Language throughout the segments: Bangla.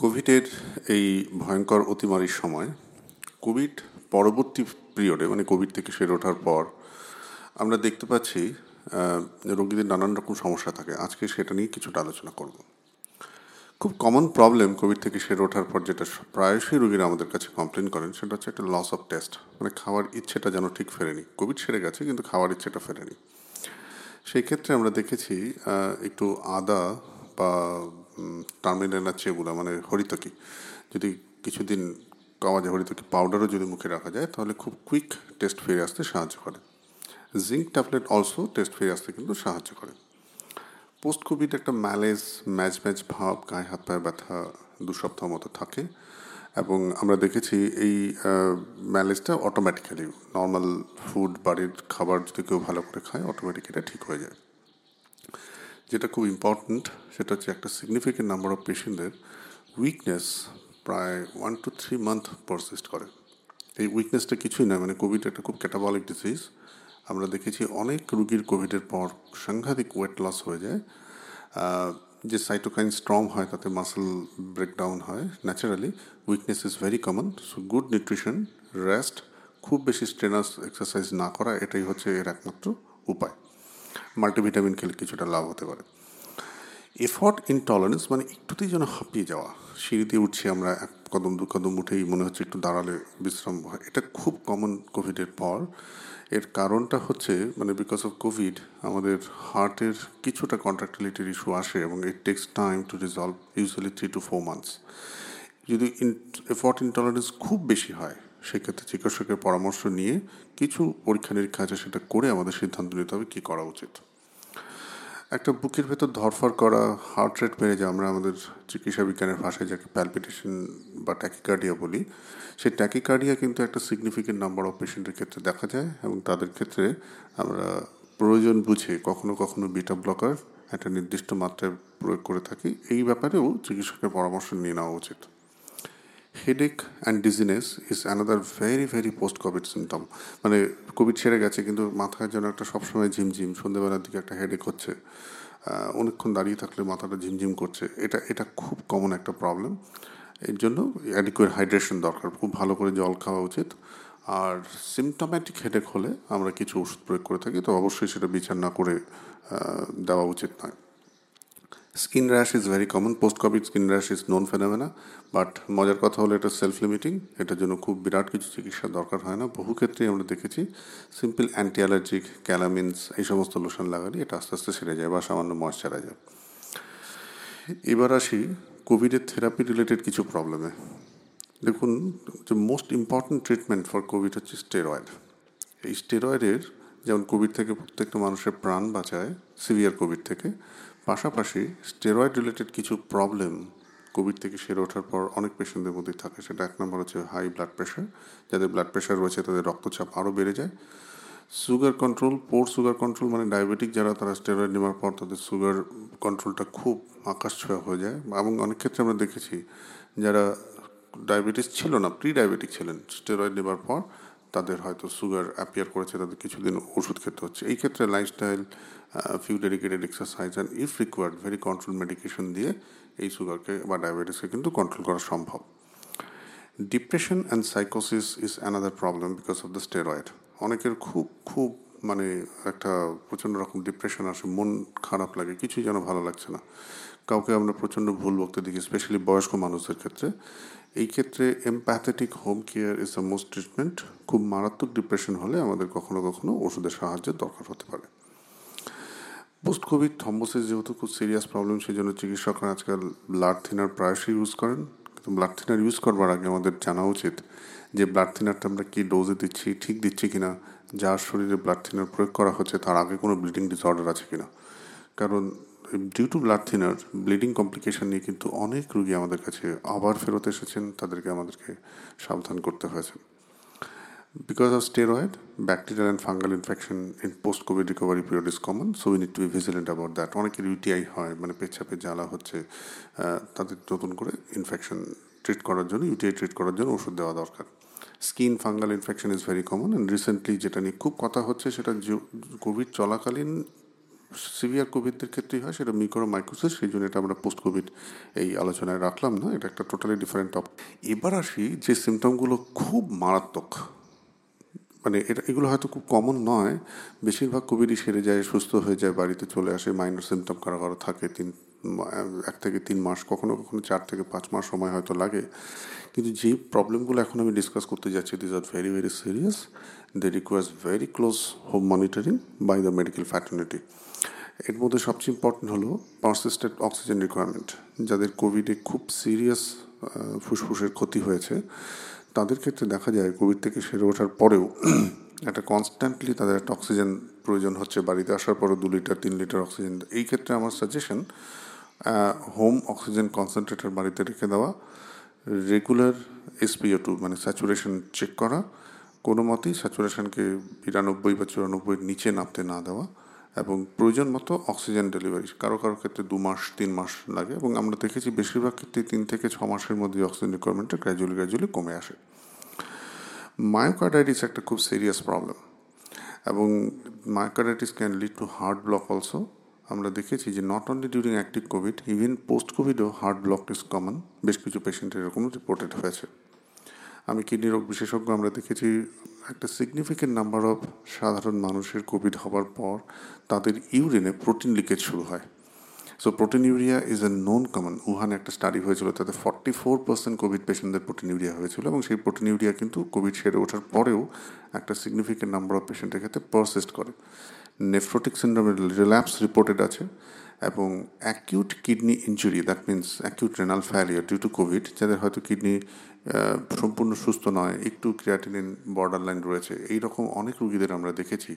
কোভিডের এই ভয়ঙ্কর অতিমারির সময় কোভিড পরবর্তী পিরিয়ডে মানে কোভিড থেকে সেরে ওঠার পর, আমরা দেখতে পাচ্ছি রোগীদের নানান রকম সমস্যা থাকে। আজকে সেটা নিয়ে কিছুটা আলোচনা করব। খুব কমন প্রবলেম কোভিড থেকে সেরে ওঠার পর যেটা প্রায়শই রোগীরা আমাদের কাছে কমপ্লেন করেন, সেটা হচ্ছে একটা লস অফ টেস্ট মানে খাওয়ার ইচ্ছেটা যেন ঠিক ফেরেনি। কোভিড সেরে গেছে, কিন্তু খাওয়ার ইচ্ছেটা ফেরেনি। সেই ক্ষেত্রে আমরা দেখেছি একটু আদা বা টার্মিনেলা চেগুলা মানে হরিতকি, যদি কিছুদিন পাওয়া যায় হরিতকি, পাউডারও যদি মুখে রাখা যায়, তাহলে খুব কুইক টেস্ট ফিরে আসতে সাহায্য করে। জিঙ্ক ট্যাবলেট অলসো টেস্ট ফিরে আসতে কিন্তু সাহায্য করে। পোস্ট কোভিড একটা ম্যালেজ ম্যাচ ম্যাচ ভাব, গায়ে হাত পায়ে ব্যথা দু সপ্তাহ মতো থাকে এবং আমরা দেখেছি এই ম্যালেজটা অটোমেটিক্যালি নর্মাল ফুড বাড়ির খাবার যদি কেউ ভালো করে খায় অটোমেটিক এটা ঠিক হয়ে যায়। যেটা খুব ইম্পর্ট্যান্ট সেটা হচ্ছে একটা সিগনিফিকেন্ট নাম্বার অফ পেশেন্টদের উইকনেস প্রায় one two three month persist করে। এই উইকনেসটা কিছুই নয় মানে কোভিড একটা খুব ক্যাটাবলিক ডিসিজ আমরা দেখেছি অনেক রুগীর কোভিডের পর সাংঘাতিক ওয়েট লস হয়ে যায়। যে সাইটোকাইন স্ট্রং হয়, তাতে মাসেল ব্রেকডাউন হয়। Naturally weakness is very common so good nutrition rest খুব বেশি স্ট্রেনাস এক্সারসাইজ না করা, এটাই হচ্ছে এর একমাত্র উপায়। মাল্টিভিটামিন খেলে কিছুটা লাভ হতে পারে। এফর্ট ইনটলারেন্স মানে একটুতেই যেন হাঁপিয়ে যাওয়া। সিঁড়িতে উঠছি আমরা, এক কদম, দু কদম উঠেই মনে হচ্ছে একটু দাঁড়ালে বিশ্রাম হয়। এটা খুব কমন কোভিডের পর। এর কারণটা হচ্ছে মানে বিকজ অফ কোভিড আমাদের হার্টের কিছুটা কন্ট্রাক্টিলিটির ইস্যু আসে এবং it takes time to resolve usually three to four months যদি ইন এফর্ট ইনটলারেন্স খুব বেশি হয় সেক্ষেত্রে চিকিৎসকের পরামর্শ নিয়ে কিছু পরীক্ষা নিরীক্ষা আছে, সেটা করে আমাদের সিদ্ধান্ত নিতে হবে কী করা উচিত। একটা বুকের ভেতর ধরফর করা হার্ট রেট বেড়ে যায় আমরা আমাদের চিকিৎসা বিজ্ঞানের ভাষায় যাকে প্যালপিটেশন বা ট্যাকিকার্ডিয়া বলি, সেই ট্যাকিকার্ডিয়া কিন্তু একটা সিগনিফিকেন্ট নাম্বার অফ পেশেন্টের ক্ষেত্রে দেখা যায় এবং তাদের ক্ষেত্রে আমরা প্রয়োজন বুঝে কখনো কখনো বিটা ব্লকার একটা নির্দিষ্ট মাত্রায় প্রয়োগ করে থাকি। এই ব্যাপারেও চিকিৎসকের পরামর্শ নিয়ে নেওয়া উচিত। Headache and dizziness is another very very post COVID symptom মানে কোভিড সেরে গেছে, কিন্তু মাথায় যেন একটা সবসময় ঝিমঝিম সন্ধ্যেবেলার দিকে একটা হেডেক হচ্ছে অনেকক্ষণ দাঁড়িয়ে থাকলে মাথাটা ঝিমঝিম করছে। এটা এটা খুব কমন একটা প্রবলেম এর জন্য অ্যাডিকুয়েট হাইড্রেশন দরকার, খুব ভালো করে জল খাওয়া উচিত। আর সিমটোম্যাটিক হেডেক হলে আমরা কিছু ওষুধ প্রয়োগ করে থাকি, তো অবশ্যই সেটা বিচার না করে দেওয়া উচিত নয়। Skin rash is very common post COVID skin rash is known phenomena but মজার কথা হলো এটা সেলফ লিমিটিং এটার জন্য খুব বিরাট কিছু চিকিৎসা দরকার হয় না। বহু ক্ষেত্রেই আমরা দেখেছি সিম্পল অ্যান্টি অ্যালার্জিক ক্যালামিনস এই সমস্ত লোশন লাগালে এটা আস্তে আস্তে সেরে যায় বা সামান্য ময়শ্চারাইজার এবার আসি কোভিডের থেরাপি রিলেটেড কিছু প্রবলেমে দেখুন, যে most important treatment for COVID হচ্ছে স্টেরয়েড এই স্টেরয়েডের যেমন কোভিড থেকে প্রত্যেকটা মানুষের প্রাণ বাঁচায় সিভিয়ার কোভিড থেকে পাশাপাশি স্টেরয়েড রিলেটেড কিছু প্রবলেম কোভিড থেকে সেরে ওঠার পর অনেক পেশেন্টদের মধ্যে থাকে। সেটা এক নম্বর হচ্ছে হাই ব্লাড প্রেশার যাদের ব্লাড প্রেশার রয়েছে, তাদের রক্তচাপ আরও বেড়ে যায়। Sugar control poor sugar control মানে ডায়াবেটিক যারা, তারা স্টেরয়েড নেওয়ার পর তাদের সুগার কন্ট্রোলটা খুব আকাশ ছোঁয়া হয়ে যায়। এবং অনেক ক্ষেত্রে আমরা দেখেছি, যারা ডায়াবেটিস ছিল না প্রি ডায়াবেটিক ছিলেন স্টেরয়েড নেবার পর তাদের হয়তো সুগার অ্যাপিয়ার করেছে, তাদের কিছুদিন ওষুধ খেতে হচ্ছে। এই ক্ষেত্রে lifestyle few dedicated exercise and if required very control medication দিয়ে এই সুগারকে বা ডায়াবেটিসকে কিন্তু কন্ট্রোল করা সম্ভব। Depression and সাইকোসিস is another problem because of the steroid অনেকের খুব খুব মানে একটা প্রচণ্ড রকম ডিপ্রেশন আসে, মন খারাপ লাগে, কিছুই যেন ভালো লাগছে না। কাউকে আমরা প্রচণ্ড ভুল বকতে দেখি স্পেশালি বয়স্ক মানুষদের ক্ষেত্রে। এই ক্ষেত্রে empathetic home care is the most treatment খুব মারাত্মক ডিপ্রেশন হলে আমাদের কখনো কখনো ওষুধের সাহায্যের দরকার হতে পারে। পোস্ট কোভিড থম্বোসিস যেহেতু খুব সিরিয়াস প্রবলেম সেই জন্য চিকিৎসকরা আজকাল ব্লাড থিনার প্রায়শই ইউজ করেন। কিন্তু ব্লাড থিনার ইউজ করবার আগে আমাদের জানা উচিত যে ব্লাড থিনারটা আমরা কী ডোজে দিচ্ছি, ঠিক দিচ্ছি কিনা। যার শরীরে ব্লাড থিনার প্রয়োগ করা হচ্ছে তার আগে কোনো ব্লিডিং ডিসঅর্ডার আছে কিনা? কারণ due to blood thinner bleeding complication নিয়ে কিন্তু অনেক রুগী আমাদের কাছে আবার ফেরত এসেছেন তাদেরকে আমাদেরকে সাবধান করতে হয়েছে। Because of steroid, bacterial and fungal infection in post-COVID recovery period is common, so we need to be vigilant about. অনেকের ইউটিআই হয় মানে পেছাপে জ্বালা হচ্ছে তাদের নতুন করে ইনফেকশন ট্রিট করার জন্য ইউটিআই ট্রিট করার জন্য ওষুধ দেওয়া দরকার। Skin fungal infection is very common and recently যেটা নিয়ে খুব কথা হচ্ছে সেটা কোভিড চলাকালীন সিভিয়ার কোভিডদের ক্ষেত্রেই হয়, সেটা মিক্রো মাইক্রোসিস সেই জন্য এটা আমরা পোস্ট কোভিড এই আলোচনায় রাখলাম না, এটা একটা টোটালি ডিফারেন্ট টপ এবার আসি যে সিমটমগুলো খুব মারাত্মক মানে এটা, এগুলো হয়তো খুব কমন নয়, বেশিরভাগ কোভিডই সেরে যায়, সুস্থ হয়ে যায়, বাড়িতে চলে আসে মাইনর সিমটম কারও কারও থাকে, তিন এক থেকে তিন মাস, কখনো কখনো চার থেকে পাঁচ মাস সময় হয়তো লাগে। কিন্তু যেই প্রবলেমগুলো এখন আমি ডিসকাস করতে যাচ্ছি this are very very serious they requires very close home monitoring by the medical fraternity এর মধ্যে সবচেয়ে ইম্পর্টেন্ট হলো পারসিস্টেন্ট অক্সিজেন রিকোয়ারমেন্ট যাদের কোভিডে খুব সিরিয়াস ফুসফুসের ক্ষতি হয়েছে, তাদের ক্ষেত্রে দেখা যায় কোভিড থেকে সেরে ওঠার পরেও একটা কনস্ট্যান্টলি তাদের একটা অক্সিজেন প্রয়োজন হচ্ছে, বাড়িতে আসার পরও দু লিটার, তিন লিটার অক্সিজেন এই ক্ষেত্রে আমার সাজেশন হোম অক্সিজেন কনসেন্ট্রেটার বাড়িতে রেখে দেওয়া রেগুলার এসপিও টু মানে স্যাচুরেশন চেক করা, কোনো মতেই স্যাচুরেশনকে বিরানব্বই বা চুরানব্বইয়ের নিচে নামতে না দেওয়া, এবং প্রয়োজন মতো অক্সিজেন ডেলিভারি কারও কারও ক্ষেত্রে দু মাস, তিন মাস লাগে, এবং আমরা দেখেছি বেশিরভাগ ক্ষেত্রে তিন থেকে ছ মাসের মধ্যে অক্সিজেন রিকোয়ারমেন্টটা গ্র্যাজুয়ালি গ্র্যাজুয়ালি কমে আসে। মায়োকার্ডাইটিস একটা খুব সিরিয়াস প্রবলেম এবং myocarditis can lead to heart block also আমরা দেখেছি যে not only during active COVID even post কোভিডও heart block is common বেশ কিছু পেশেন্টের এরকম রিপোর্টেড হয়েছে। আমি কিডনি রোগ বিশেষজ্ঞ, আমরা দেখেছি একটা সিগনিফিকেন্ট নাম্বার অফ সাধারণ মানুষের কোভিড হওয়ার পর তাদের ইউরিনে প্রোটিন লিকেজ শুরু হয়। So proteinuria is a known common উহানে একটা স্টাডি হয়েছিল, তাতে ফর্টি ফোর পার্সেন্ট কোভিড পেশেন্টদের প্রোটিন ইউরিয়া হয়েছিল এবং সেই প্রোটিন ইউরিয়া কিন্তু কোভিড সেরে ওঠার পরেও একটা সিগনিফিকেন্ট নাম্বার অফ পেশেন্টের ক্ষেত্রে পারসিস্ট করে। নেফ্রোটিক সিন্ড্রোমের রিল্যাপস রিপোর্টেড আছে এবং acute kidney injury that means acute renal failure due to COVID যাদের হয়তো কিডনি সম্পূর্ণ সুস্থ নয়, একটু ক্রিয়াটিনিন বর্ডার লাইন রয়েছে, এইরকম অনেক রুগীদের আমরা দেখেছি।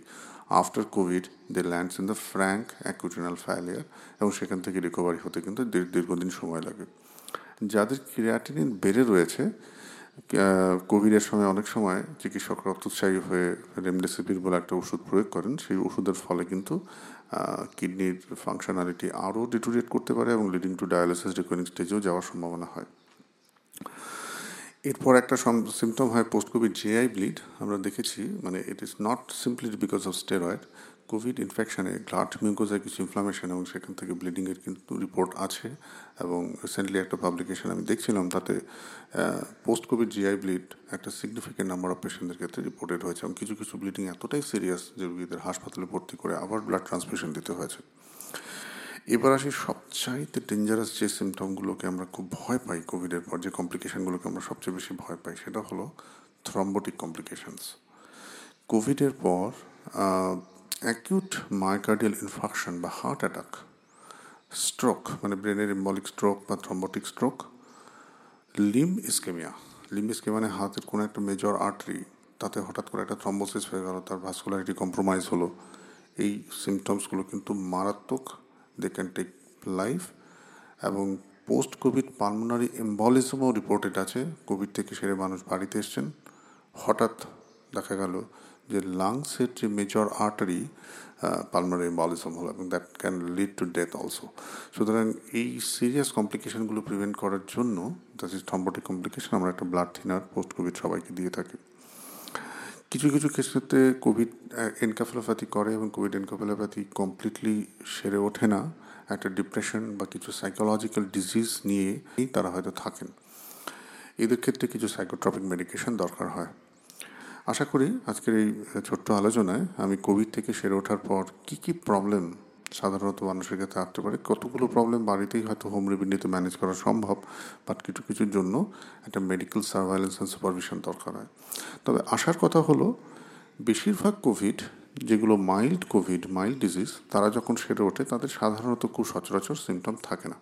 After COVID they lands in the frank acute renal failure এবং সেখান থেকে রিকভারি হতে কিন্তু দীর্ঘদিন সময় লাগে। যাদের ক্রিয়াটিনিন বেড়ে রয়েছে কোভিডের সময় অনেক সময় চিকিৎসকরা অত্যুৎসাহী হয়ে রেমডেসিভির বলে একটা ওষুধ প্রয়োগ করেন। সেই ওষুধের ফলে কিন্তু কিডনির ফাংশনালিটি আরও ডিটোরিয়েট করতে পারে এবং লিডিং টু ডায়ালিসিস রিকোয়ারিং স্টেজেও যাওয়ার সম্ভাবনা হয়। এরপর একটা সিমটম হয় পোস্ট কোভিড জেআই ব্লিড আমরা দেখেছি মানে it is not simply because of steroid COVID ইনফেকশনে গ্লাড মিউকোজায় কিছু ইনফ্লামেশন এবং সেখান থেকে ব্লিডিংয়ের কিন্তু রিপোর্ট আছে। এবং রিসেন্টলি একটা পাবলিকেশন আমি দেখছিলাম, তাতে পোস্ট কোভিড জিআই ব্লিড একটা সিগনিফিকেন্ট নাম্বার অফ পেশেন্টদের ক্ষেত্রে রিপোর্টেড হয়েছে এবং কিছু কিছু ব্লিডিং এতটাই সিরিয়াস যে রুগীদের হাসপাতালে ভর্তি করে আবার ব্লাড ট্রান্সফিউশন দিতে হয়েছে। এবার আসি সবচাইতে ডেঞ্জারাস যে সিমটমগুলোকে আমরা খুব ভয় পাই কোভিডের পর, যে কমপ্লিকেশানগুলোকে আমরা সবচেয়ে বেশি ভয় পাই, সেটা হলো থ্রম্বোটিক কমপ্লিকেশানস কোভিডের পর অ্যাকিউট মাইকার্ডিয়াল ইনফাকশন বা হার্ট অ্যাটাক স্ট্রোক মানে ব্রেনের ইম্বলিক স্ট্রোক বা thrombotic stroke limb ischaemia limb ischaemia মানে হাতের কোনো একটা মেজর আর্টারি তাতে হঠাৎ করে একটা থ্রম্বোসিস হয়ে গেল, তার ভাস্কুলারিটি কম্প্রোমাইজ হলো। এই সিমটমসগুলো কিন্তু মারাত্মক দে ক্যান টেক লাইফ এবং পোস্ট কোভিড পালমোনারি এম্বলিজমও রিপোর্টেড আছে। কোভিড থেকে সেরে মানুষ বাড়িতে এসছেন। হঠাৎ দেখা গেল যে লাংসের যে মেজর আর্টারি পালমারি এম্বলিজম হলো এবং that can lead to death also সুতরাং এই সিরিয়াস কমপ্লিকেশনগুলো প্রিভেন্ট করার জন্য দ্যাট ইজ থম্বোটিক কমপ্লিকেশন আমরা একটা ব্লাড থিনার পোস্ট কোভিড সবাইকে দিয়ে থাকি। কিছু কিছু ক্ষেত্রে কোভিড এনকাফেলোপ্যাথি করে এবং কোভিড এনকাফেলোপ্যাথি কমপ্লিটলি সেরে ওঠে না। একটা ডিপ্রেশন বা কিছু সাইকোলজিক্যাল ডিজিজ নিয়েই তারা হয়তো থাকেন। এদের ক্ষেত্রে কিছু সাইকোট্রপিক মেডিকেশন দরকার হয়। আশা করি আজকের এই ছোট্ট আলোচনায় আমি কোভিড থেকে সেরে ওঠার পর কি কি প্রবলেম সাধারণত মানুষের ক্ষেত্রে আসতে পারে। কতগুলো প্রবলেম বাড়িতেই হয়তো হোম রেভিনিউতে ম্যানেজ করা সম্ভব বাট কিছু, কিছুর জন্য একটা মেডিকেল সার্ভাইলেন্স অ্যান্ড সুপারভিশন দরকার হয়। তবে আসার কথা হলো, বেশিরভাগ কোভিড যেগুলো মাইল্ড কোভিড মাইল্ড ডিজিজ তারা যখন সেরে ওঠে, তাদের সাধারণত খুব সচরাচর সিমটম থাকে না।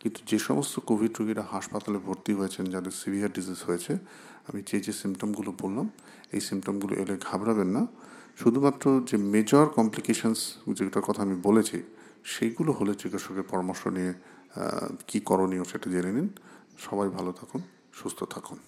কিন্তু যে সমস্ত কোভিড রোগীরা হাসপাতালে ভর্তি হয়েছেন, যাদের সিভিয়ার ডিজিজ হয়েছে, আমি যে যে সিমটমগুলো বললাম, এই সিমটমগুলো এলে ঘাবড়াবেন না। শুধুমাত্র যে মেজর কমপ্লিকেশানস যেটার কথা আমি বলেছি সেইগুলো হলে চিকিৎসকের পরামর্শ নিয়ে কী করণীয় সেটা জেনে নিন। সবাই ভালো থাকুন, সুস্থ থাকুন।